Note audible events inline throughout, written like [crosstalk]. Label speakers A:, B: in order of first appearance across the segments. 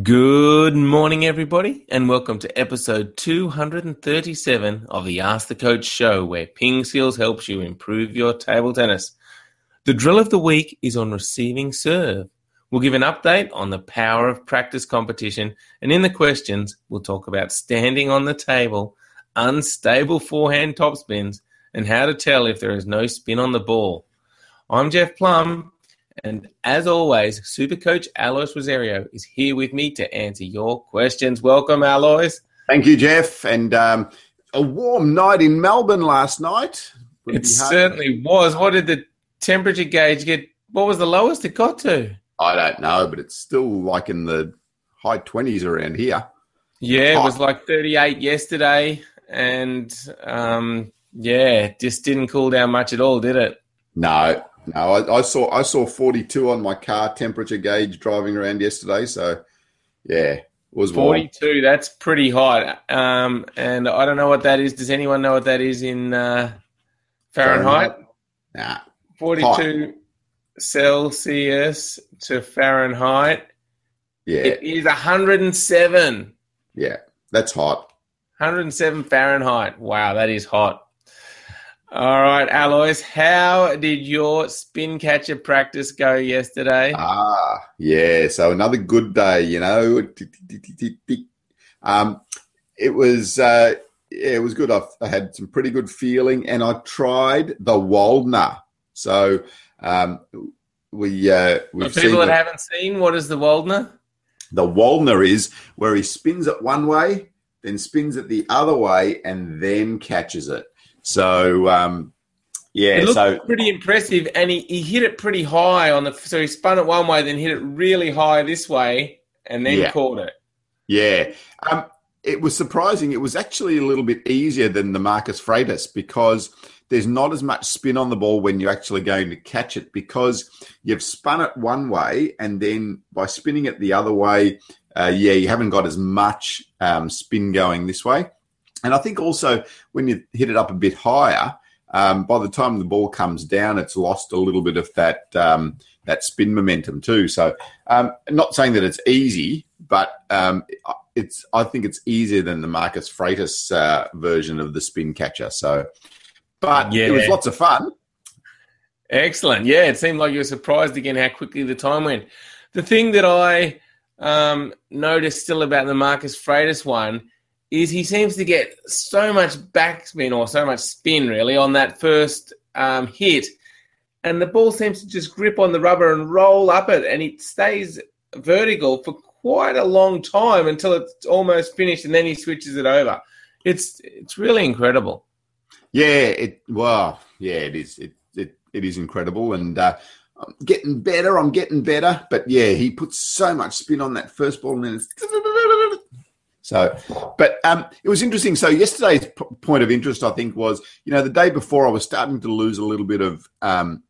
A: Good morning, everybody, and welcome to episode 237 of the Ask the Coach show, where Ping helps you improve your table tennis. The drill of the week is on receiving serve. We'll give an update on the power of practice competition, and in the questions, we'll talk about standing on the table, unstable forehand topspins, and how to tell if there is no spin on the ball. I'm Jeff Plumb, and as always, Super Coach Alois Rosario is here with me to answer your questions. Welcome, Alois.
B: Thank you, Jeff. And um, a warm night in Melbourne last night.
A: Would it certainly was. What did the temperature gauge get? What was the lowest it got to?
B: I don't know, but it's still like in the high 20s around here.
A: Yeah, it was like 38 yesterday. And um, yeah, just didn't cool down much at all, did it?
B: No, no. I, I, saw I saw 42 on my car temperature gauge driving around yesterday. So yeah, it was
A: 42. Warm. That's pretty hot. Um, and I don't know what that is. Does anyone know what that is in uh, Fahrenheit?
B: Fahrenheit? Nah.
A: 42 hot. Celsius to Fahrenheit.
B: Yeah.
A: It is 107.
B: Yeah, that's hot.
A: 107 Fahrenheit. Wow, that is hot. All right, Alois, how did your spin catcher practice go yesterday?
B: Ah, yeah. So another good day, you know. Um, it was uh, yeah, it was good. I, I had some pretty good feeling, and I tried the Waldner. So um, we uh,
A: we people that the, haven't seen what is the Waldner?
B: The Waldner is where he spins it one way, then spins it the other way, and then catches it. So um, yeah,
A: it looked
B: so
A: pretty impressive, and he, he hit it pretty high on the. So he spun it one way, then hit it really high this way, and then
B: yeah.
A: caught it.
B: Yeah, um, it was surprising. It was actually a little bit easier than the Marcos Freitas because there's not as much spin on the ball when you're actually going to catch it because you've spun it one way and then by spinning it the other way, uh, yeah, you haven't got as much um, spin going this way. And I think also when you hit it up a bit higher, um, by the time the ball comes down, it's lost a little bit of that um, that spin momentum too. So, um, not saying that it's easy, but um, it's I think it's easier than the Marcos Freitas uh, version of the spin catcher. So, but yeah. it was lots of fun.
A: Excellent. Yeah, it seemed like you were surprised again how quickly the time went. The thing that I um, noticed still about the Marcos Freitas one is he seems to get so much backspin or so much spin really on that first um, hit, and the ball seems to just grip on the rubber and roll up it, and it stays vertical for quite a long time until it's almost finished, and then he switches it over. It's it's really incredible.
B: Yeah, it well, yeah, it is. It it, it is incredible, and uh, I'm getting better. I'm getting better, but yeah, he puts so much spin on that first ball, and then it's so, but um, it was interesting. So yesterday's p- point of interest, I think, was you know the day before I was starting to lose a little bit of um,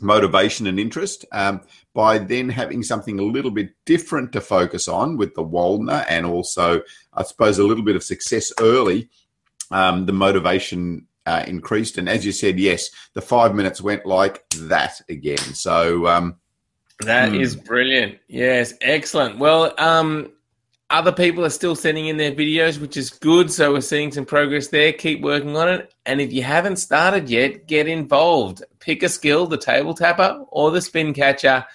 B: motivation and interest um, by then having something a little bit different to focus on with the Waldner and also, I suppose, a little bit of success early. Um, the motivation uh, increased, and as you said, yes, the five minutes went like that again. So. Um,
A: that mm. is brilliant. Yes, excellent. Well, um, other people are still sending in their videos, which is good. So we're seeing some progress there. Keep working on it. And if you haven't started yet, get involved. Pick a skill, the table tapper or the spin catcher.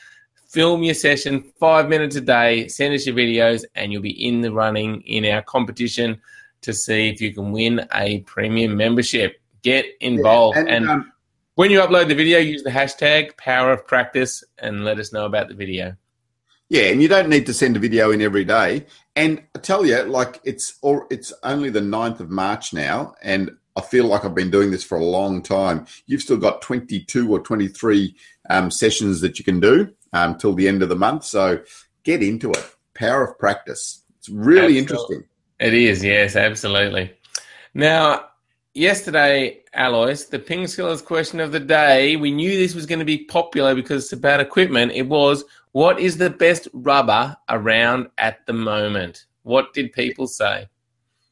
A: Film your session five minutes a day. Send us your videos, and you'll be in the running in our competition to see if you can win a premium membership. Get involved. Yeah, and, and um, when you upload the video, use the hashtag power of practice and let us know about the video.
B: Yeah, and you don't need to send a video in every day. And I tell you, like it's or it's only the 9th of March now, and I feel like I've been doing this for a long time. You've still got 22 or 23 um, sessions that you can do um, till the end of the month. So get into it. Power of practice. It's really absolutely. interesting.
A: It is, yes, absolutely. Now, yesterday, Alois, the Ping Skillers question of the day, we knew this was going to be popular because it's about equipment. It was what is the best rubber around at the moment? What did people say?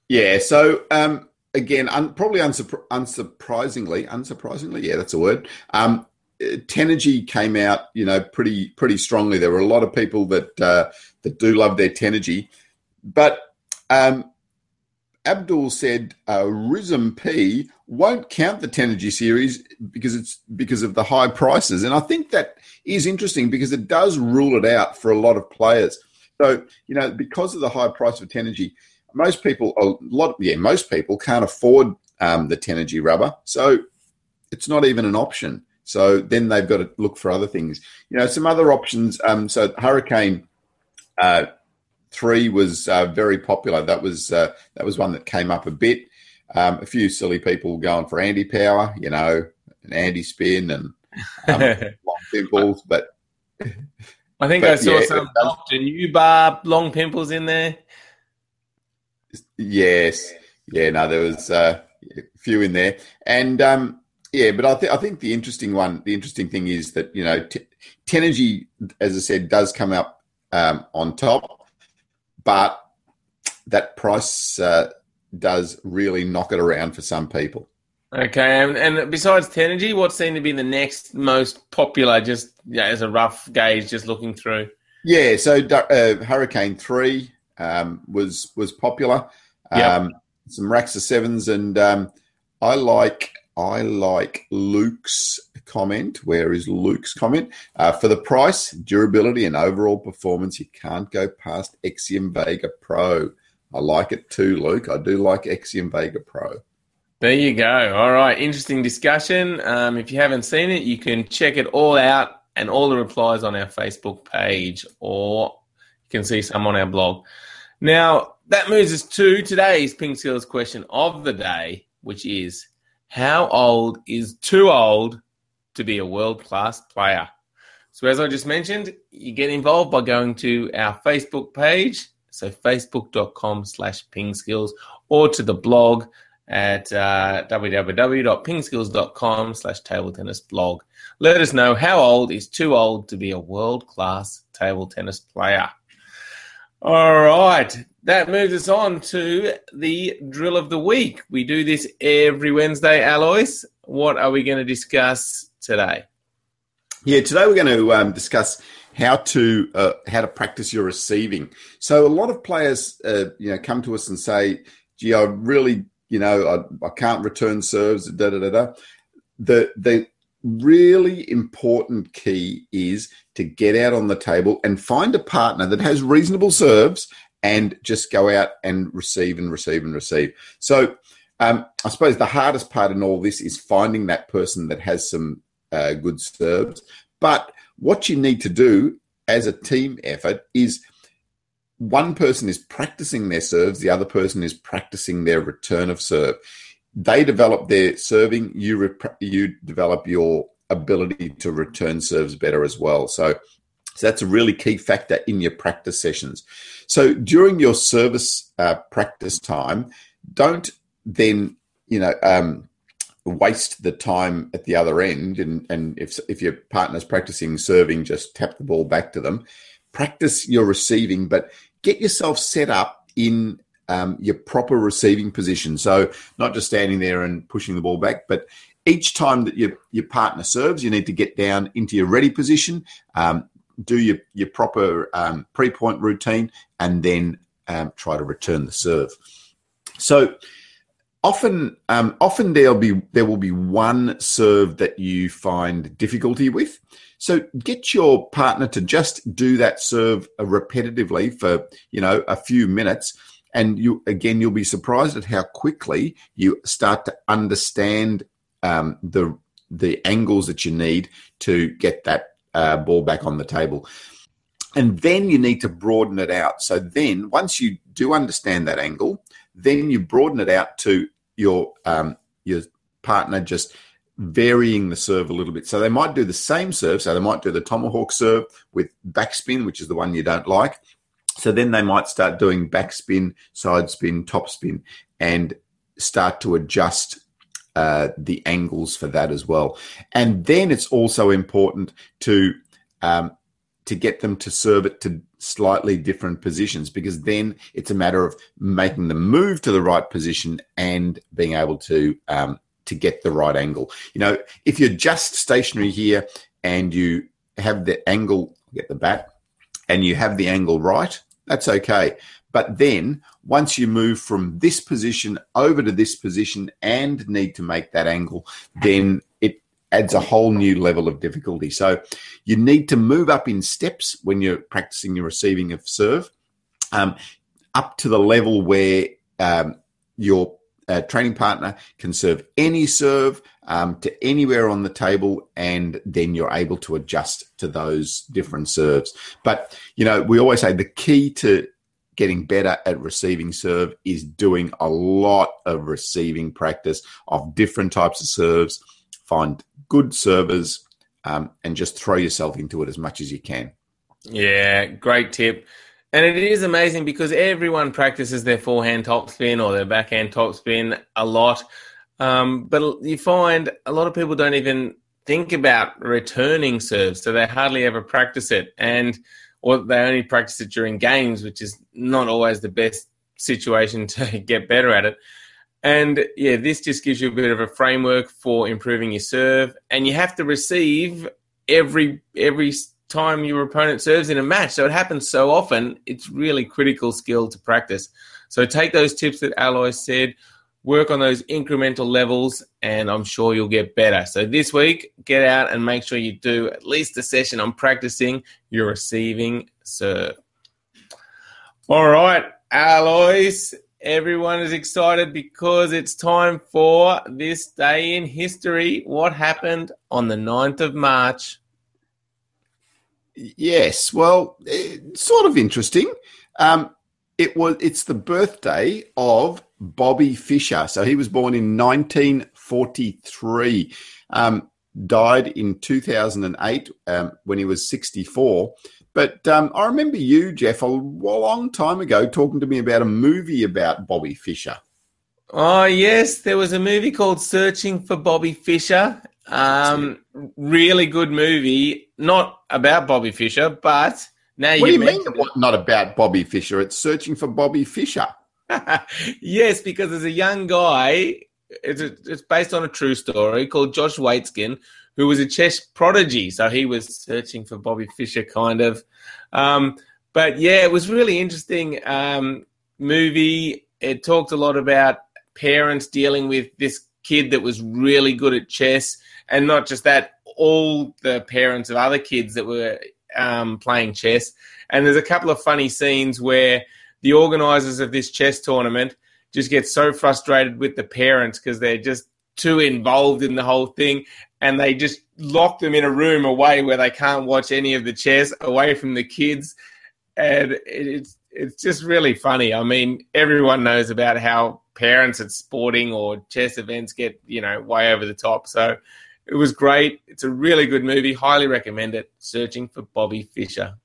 B: Yeah, so um, again, un- probably unsur- unsurprisingly, unsurprisingly, yeah, that's a word. Um, Tenergy came out, you know, pretty pretty strongly. There were a lot of people that uh, that do love their Tenergy, but um, Abdul said uh, Rizm P won't count the Tenergy series because it's because of the high prices, and I think that is interesting because it does rule it out for a lot of players. So you know, because of the high price of Tenergy, most people, a lot, yeah, most people can't afford um, the Tenergy rubber, so it's not even an option. So then they've got to look for other things. You know, some other options. Um, so Hurricane uh, three was uh, very popular. That was uh, that was one that came up a bit. Um, a few silly people going for Andy power, you know, an anti-spin and um, [laughs] long pimples, but.
A: I think but, I saw yeah, some Doctor Neubauer long pimples in there.
B: Yes, yeah, no, there was uh, a few in there, and um, yeah, but I, th- I think the interesting one, the interesting thing is that you know, t- Tenergy, as I said, does come up um, on top, but that price uh, does really knock it around for some people.
A: Okay, and, and besides Tenergy, what seemed to be the next most popular, just yeah, as a rough gauge, just looking through?
B: Yeah, so uh, Hurricane Three um, was was popular. Um, yep. Some Rakza sevens, and um, I like I like Luke's comment. Where is Luke's comment? Uh, for the price, durability, and overall performance, you can't go past Xiom Vega Pro. I like it too, Luke. I do like Xiom Vega Pro.
A: There you go. All right. Interesting discussion. Um, if you haven't seen it, you can check it all out and all the replies on our Facebook page, or you can see some on our blog. Now, that moves us to today's PingSkills question of the day, which is How old is too old to be a world class player? So, as I just mentioned, you get involved by going to our Facebook page, so facebook.com slash pingskills, or to the blog at uh, www.pingskills.com slash table tennis blog. Let us know how old is too old to be a world class table tennis player. All right, that moves us on to the drill of the week. We do this every Wednesday, Alois. What are we going to discuss today?
B: Yeah, today we're going to um, discuss how to uh, how to practice your receiving. So a lot of players, uh, you know, come to us and say, "Gee, I really, you know, I, I can't return serves." Da da da da. The the really important key is to get out on the table and find a partner that has reasonable serves and just go out and receive and receive and receive. So um, I suppose the hardest part in all this is finding that person that has some uh, good serves. But what you need to do as a team effort is one person is practicing their serves, the other person is practicing their return of serve. They develop their serving, you rep- you develop your ability to return serves better as well. So, so that's a really key factor in your practice sessions. So during your service uh, practice time, don't then you know um, waste the time at the other end. And, and if if your partner's practicing serving, just tap the ball back to them. Practice your receiving, but get yourself set up in um, your proper receiving position. So not just standing there and pushing the ball back, but each time that your, your partner serves, you need to get down into your ready position, um, do your, your proper um, pre point routine, and then um, try to return the serve. So often, um, often there'll be there will be one serve that you find difficulty with. So get your partner to just do that serve repetitively for you know a few minutes, and you again you'll be surprised at how quickly you start to understand um, the the angles that you need to get that uh, ball back on the table. And then you need to broaden it out. So then, once you do understand that angle, then you broaden it out to your um, your partner just varying the serve a little bit. So they might do the same serve. So they might do the tomahawk serve with backspin, which is the one you don't like. So then they might start doing backspin, side spin, top spin, and start to adjust uh, the angles for that as well. And then it's also important to um, to get them to serve it to slightly different positions because then it's a matter of making them move to the right position and being able to um, to get the right angle. You know, if you're just stationary here and you have the angle, get the bat, and you have the angle right, that's okay. But then once you move from this position over to this position and need to make that angle, then adds a whole new level of difficulty. So you need to move up in steps when you're practicing your receiving of serve, um, up to the level where um, your uh, training partner can serve any serve um, to anywhere on the table, and then you're able to adjust to those different serves. But you know, we always say the key to getting better at receiving serve is doing a lot of receiving practice of different types of serves. Find good servers um, and just throw yourself into it as much as you can.
A: Yeah, great tip. And it is amazing because everyone practices their forehand topspin or their backhand topspin a lot. Um, but you find a lot of people don't even think about returning serves, so they hardly ever practice it. And or they only practice it during games, which is not always the best situation [laughs] to get better at it. And yeah, this just gives you a bit of a framework for improving your serve. And you have to receive every every time your opponent serves in a match. So it happens so often. It's really critical skill to practice. So take those tips that Alois said, work on those incremental levels, and I'm sure you'll get better. So this week, get out and make sure you do at least a session on practicing your receiving serve. All right, Alois. Everyone is excited because it's time for this day in history. What happened on the 9th of March?
B: Yes, well, it's sort of interesting. Um, it was it's the birthday of Bobby Fischer. So he was born in 1943, um, died in 2008 um, when he was 64. But um, I remember you, Jeff, a long time ago talking to me about a movie about Bobby Fischer.
A: Oh, yes. There was a movie called Searching for Bobby Fischer. Um, really good movie. Not about Bobby Fischer, but now
B: what
A: you
B: do you mean it. not about Bobby Fischer? It's Searching for Bobby Fischer. [laughs]
A: yes, because there's a young guy. It's, a, it's based on a true story called Josh Waitzkin, who was a chess prodigy. So he was searching for Bobby Fischer, kind of. Um, but yeah, it was really interesting um, movie. It talked a lot about parents dealing with this kid that was really good at chess, and not just that, all the parents of other kids that were um, playing chess. And there's a couple of funny scenes where the organisers of this chess tournament just get so frustrated with the parents because they're just too involved in the whole thing and they just lock them in a room away where they can't watch any of the chess away from the kids. And it's it's just really funny. I mean everyone knows about how parents at sporting or chess events get you know way over the top. So it was great. It's a really good movie. Highly recommend it. Searching for bobby fischer.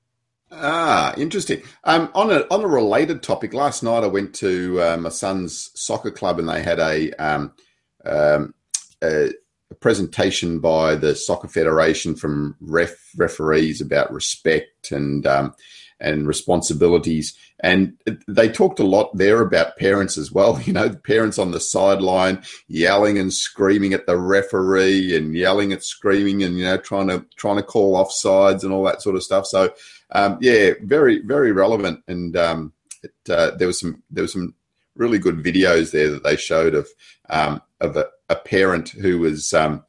B: Ah, interesting. Um, on a on a related topic, last night I went to uh, my son's soccer club and they had a, um, um, a, a presentation by the soccer federation from ref referees about respect and um, and responsibilities. And they talked a lot there about parents as well. [laughs] You know, parents on the sideline yelling and screaming at the referee and yelling and screaming and you know trying to trying to call offsides and all that sort of stuff. So um, yeah, very very relevant. And um, it, uh, there was some there was some really good videos there that they showed of um, of a, a, parent who was um,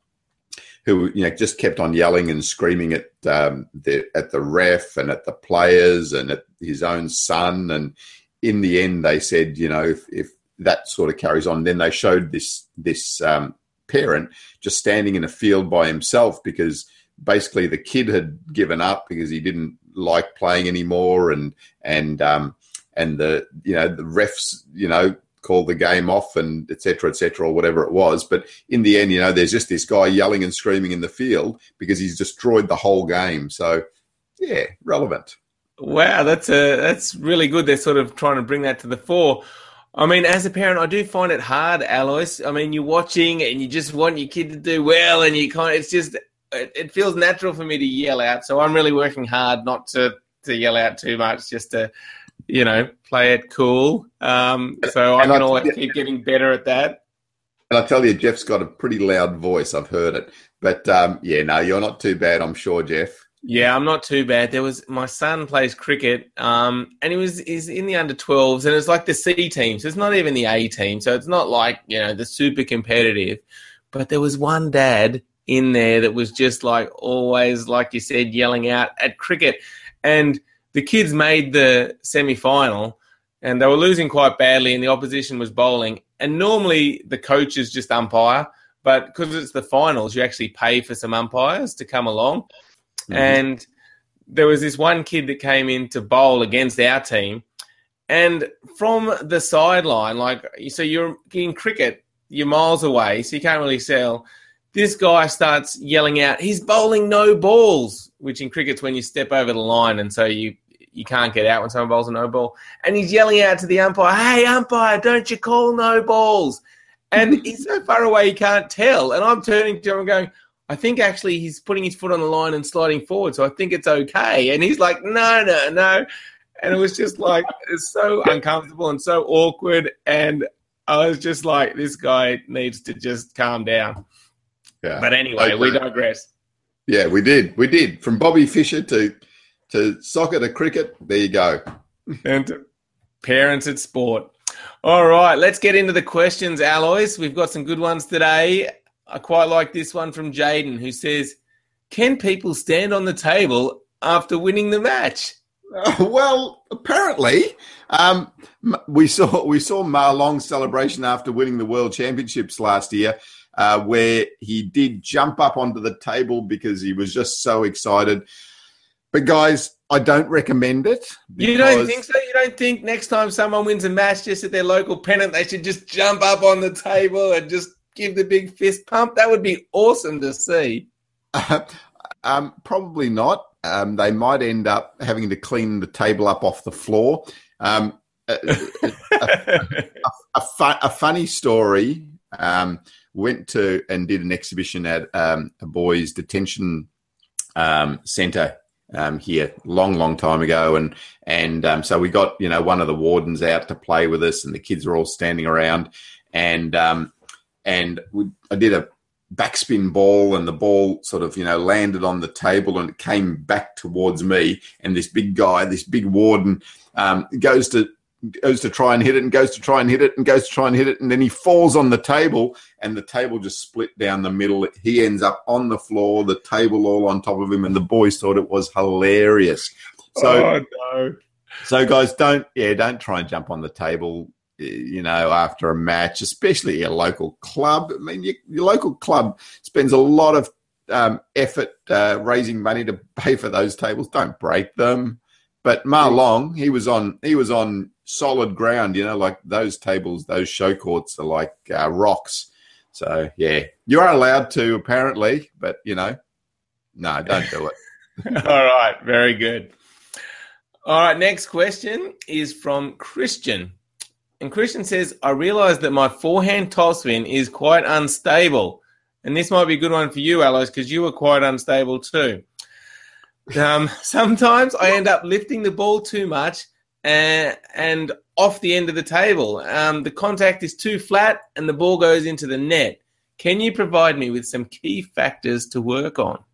B: who you know just kept on yelling and screaming at um, the at the ref and at the players and at his own son. And in the end, they said, you know, if, if that sort of carries on, then they showed this this um, parent just standing in a field by himself because basically the kid had given up because he didn't like playing anymore, and and um, and the you know the refs you know called the game off and etc etc or whatever it was. But in the end, you know, there's just this guy yelling and screaming in the field because he's destroyed the whole game. So yeah, relevant.
A: Wow, that's a that's really good. They're sort of trying to bring that to the fore. I mean, as a parent, I do find it hard, Alois. I mean, you're watching and you just want your kid to do well, and you kind of, it's just it, it feels natural for me to yell out. So I'm really working hard not to to yell out too much, just to you know play it cool. Um, so I can always keep getting better at that.
B: And I tell you, Jeff's got a pretty loud voice. I've heard it. But um, yeah, no, you're not too bad, I'm sure, Jeff.
A: Yeah, I'm not too bad. There was my son plays cricket, um, and he was is in the under 12s, and it's like the C team, so it's not even the A team, so it's not like you know the super competitive. But there was one dad in there that was just like always, like you said, yelling out at cricket, and the kids made the semi final, and they were losing quite badly, and the opposition was bowling, and normally the coaches just umpire, but because it's the finals, you actually pay for some umpires to come along. Mm-hmm. And there was this one kid that came in to bowl against our team. And from the sideline, like, so you're in cricket, you're miles away, so you can't really sell. This guy starts yelling out, he's bowling no balls, which in cricket's when you step over the line and so you you can't get out when someone bowls a no ball. And he's yelling out to the umpire, hey, umpire, don't you call no balls? And [laughs] he's so far away he can't tell. And I'm turning to him and going, I think actually he's putting his foot on the line and sliding forward, so I think it's okay. And he's like, no, no, no. And it was just like, it's so uncomfortable and so awkward. And I was just like, this guy needs to just calm down. Yeah. But anyway, okay. we digress.
B: Yeah, we did. We did. From Bobby Fischer to to soccer to cricket, there you go.
A: and parents at sport. All right, let's get into the questions, Alois. We've got some good ones today. I quite like this one from Jaden, who says, "Can people stand on the table after winning the match?"
B: Uh, well, apparently, um, we saw we saw Ma Long's celebration after winning the World Championships last year, uh, where he did jump up onto the table because he was just so excited. But guys, I don't recommend it.
A: You don't think so? You don't think next time someone wins a match just at their local pennant, they should just jump up on the table and just give the big fist pump? That would be awesome to see.
B: Uh, [laughs] um, probably not. Um, they might end up having to clean the table up off the floor. Um, a, a, a, fu- a, funny story. Um, went to and did an exhibition at um, a boys' detention um, centre um, here long, long time ago, and and um, so we got you know one of the wardens out to play with us, and the kids were all standing around, and um, and we, I did a backspin ball and the ball sort of you know landed on the table and it came back towards me. And this big guy this big warden um, goes to goes to try and hit it and goes to try and hit it and goes to try and hit it and then he falls on the table and the table just split down the middle he ends up on the floor the table all on top of him and the boys thought it was hilarious so oh, no. so guys don't yeah don't try and jump on the table you know, after a match, especially a local club. I mean, your, your local club spends a lot of um, effort uh, raising money to pay for those tables. Don't break them. But Ma Long, he was on he was on solid ground. You know, like those tables, those show courts are like uh, rocks. So yeah, you are allowed to apparently, but you know, no, don't do it. [laughs]
A: All right, very good. All right, next question is from Christian. And Christian says, I realize that my forehand topspin is quite unstable. And this might be a good one for you, Alois, because you were quite unstable too. Um, [laughs] sometimes I end up lifting the ball too much and, and off the end of the table. Um, the contact is too flat and the ball goes into the net. Can you provide me with some key factors to work on?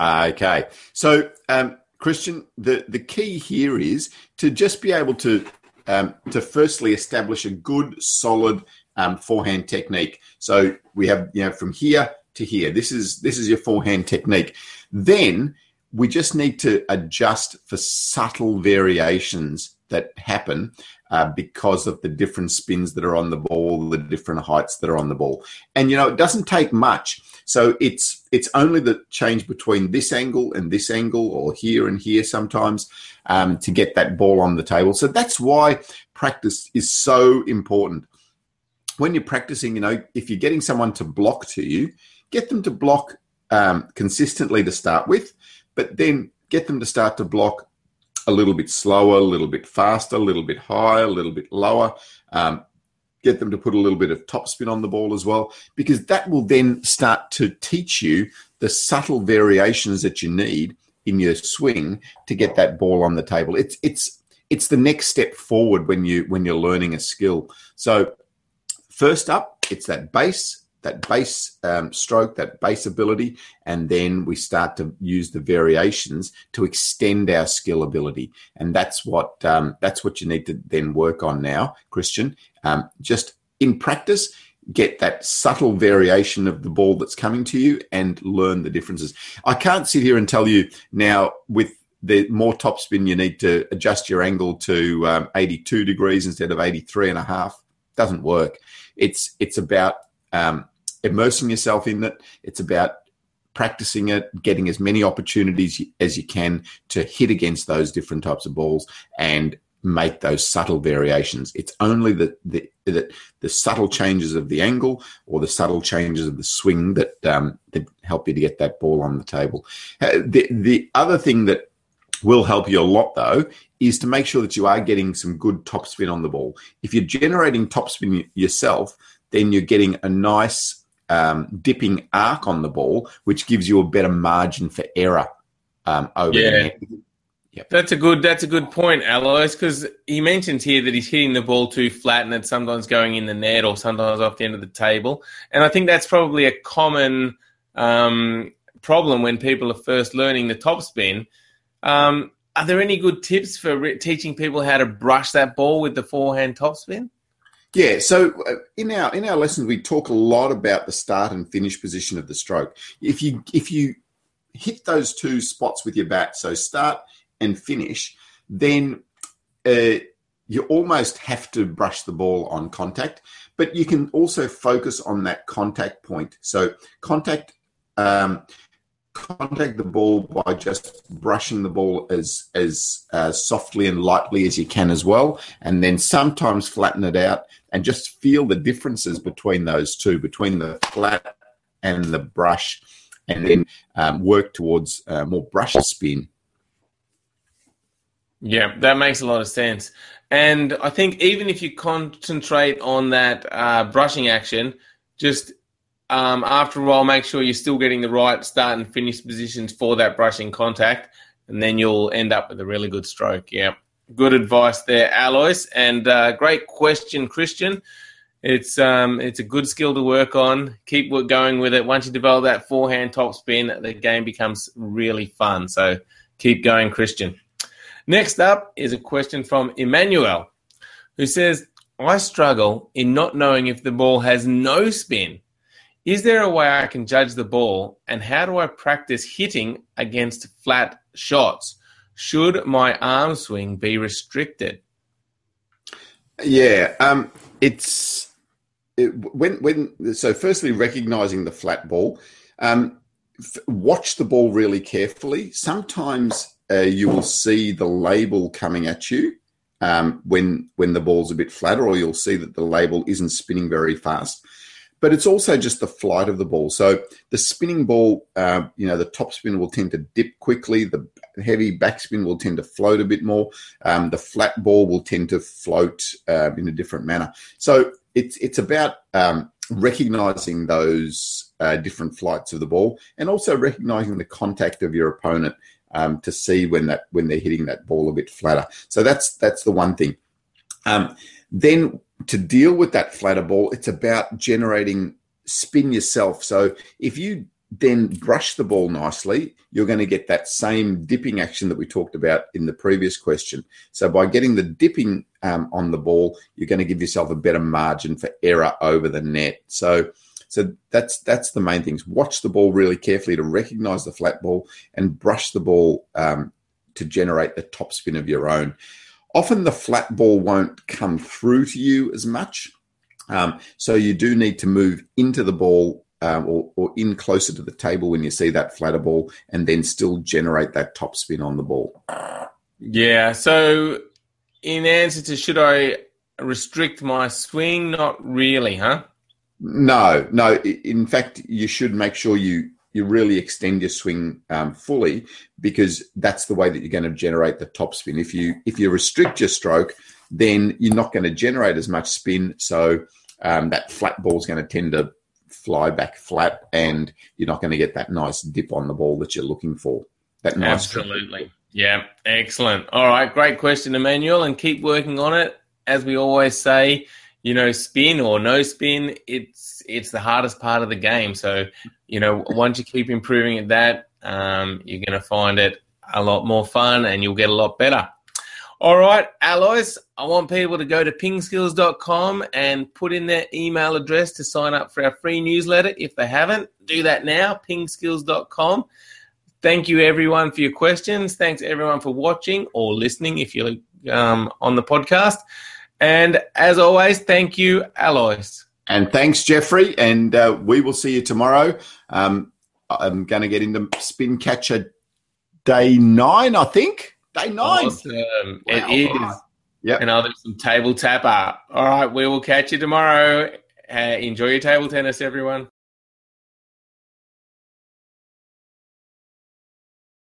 B: Okay. So, um, Christian, the, the key here is to just be able to um, to firstly establish a good, solid um, forehand technique. So we have, you know, from here to here. This is this is your forehand technique. Then we just need to adjust for subtle variations that happen uh, because of the different spins that are on the ball, the different heights that are on the ball. And you know, it doesn't take much. So it's it's only the change between this angle and this angle, or here and here sometimes, um, to get that ball on the table. So that's why practice is so important. When you're practicing, you know, if you're getting someone to block to you, get them to block um, consistently to start with, but then get them to start to block a little bit slower, a little bit faster, a little bit higher, a little bit lower. Um, get them to put a little bit of topspin on the ball as well, because that will then start to teach you the subtle variations that you need in your swing to get that ball on the table. It's it's it's the next step forward when you when you're learning a skill. So first up, it's that base, that base um, stroke, that base ability, and then we start to use the variations to extend our skill ability, and that's what um, that's what you need to then work on now, Christian. Um, just in practice, get that subtle variation of the ball that's coming to you and learn the differences. I can't sit here and tell you now with the more topspin, you need to adjust your angle to um, 82 degrees instead of 83 and a half. Doesn't work. It's it's about um, immersing yourself in it. It's about practicing it, getting as many opportunities as you can to hit against those different types of balls and make those subtle variations. It's only the the the, the subtle changes of the angle or the subtle changes of the swing that um, that help you to get that ball on the table. Uh, the the other thing that will help you a lot though is to make sure that you are getting some good topspin on the ball. If you're generating topspin yourself, then you're getting a nice um, dipping arc on the ball, which gives you a better margin for error um, over
A: yeah. the net. Yep. That's a good. That's a good point, Alois, because he mentions here that he's hitting the ball too flat and it's sometimes going in the net or sometimes off the end of the table. And I think that's probably a common um, problem when people are first learning the topspin um, are there any good tips for re- teaching people how to brush that ball with the forehand topspin?
B: Yeah, so uh, in our in our lessons we talk a lot about the start and finish position of the stroke. If you if you hit those two spots with your bat, so start and finish, then uh, you almost have to brush the ball on contact, but you can also focus on that contact point. So contact um, contact the ball by just brushing the ball as as uh, softly and lightly as you can as well, and then sometimes flatten it out and just feel the differences between those two, between the flat and the brush, and then um, work towards uh, more brush spin.
A: Yeah, that makes a lot of sense. And I think even if you concentrate on that uh, brushing action, just um, after a while, make sure you're still getting the right start and finish positions for that brushing contact, and then you'll end up with a really good stroke. Yeah, good advice there, Alois, and uh, great question, Christian. It's um, it's a good skill to work on. Keep going with it. Once you develop that forehand top spin, the game becomes really fun. So keep going, Christian. Next up is a question from Emmanuel, who says, "I struggle in not knowing if the ball has no spin." Is there a way I can judge the ball, and how do I practice hitting against flat shots? Should my arm swing be restricted?
B: Yeah, um, it's it, when when so. Firstly, recognizing the flat ball. Um, f- watch the ball really carefully. Sometimes uh, you will see the label coming at you um, when when the ball's a bit flatter, or you'll see that the label isn't spinning very fast but it's also just the flight of the ball. So the spinning ball, uh, you know, the top spin will tend to dip quickly. The heavy backspin will tend to float a bit more. Um, the flat ball will tend to float uh, in a different manner. So it's it's about um, recognizing those uh, different flights of the ball and also recognizing the contact of your opponent um, to see when that when they're hitting that ball a bit flatter. So that's that's the one thing. Um, then to deal with that flatter ball, it's about generating spin yourself. So if you then brush the ball nicely, you're going to get that same dipping action that we talked about in the previous question. So by getting the dipping um, on the ball, you're going to give yourself a better margin for error over the net. So so that's that's the main things. Watch the ball really carefully to recognize the flat ball and brush the ball um, to generate the top spin of your own often the flat ball won't come through to you as much. Um, so you do need to move into the ball um, or, or, in closer to the table when you see that flatter ball and then still generate that top spin on the ball.
A: Yeah. So, in answer to should I restrict my swing? Not really, huh?
B: No, no. In fact, you should make sure you you really extend your swing um, fully because that's the way that you're going to generate the top spin. If you if you restrict your stroke, then you're not going to generate as much spin. So um, that flat ball is going to tend to fly back flat, and you're not going to get that nice dip on the ball that you're looking for. That
A: nice absolutely, yeah, excellent. All right, great question, Emmanuel, and keep working on it. As we always say, you know, spin or no spin, it's it's the hardest part of the game. So, you know, once you keep improving at that, um, you're going to find it a lot more fun and you'll get a lot better. All right, Alois, I want people to go to pingskills.com and put in their email address to sign up for our free newsletter. If they haven't, do that now, pingskills.com. Thank you, everyone, for your questions. Thanks, everyone, for watching or listening if you're um, on the podcast. And as always, thank you, Alois.
B: And thanks, Jeffrey. And uh, we will see you tomorrow. Um, I'm going to get into spin catcher day nine, I think. Day nine.
A: Awesome. Wow. It is. Yep. And I'll do some table tapper. All right. We will catch you tomorrow. Uh, enjoy your table tennis, everyone.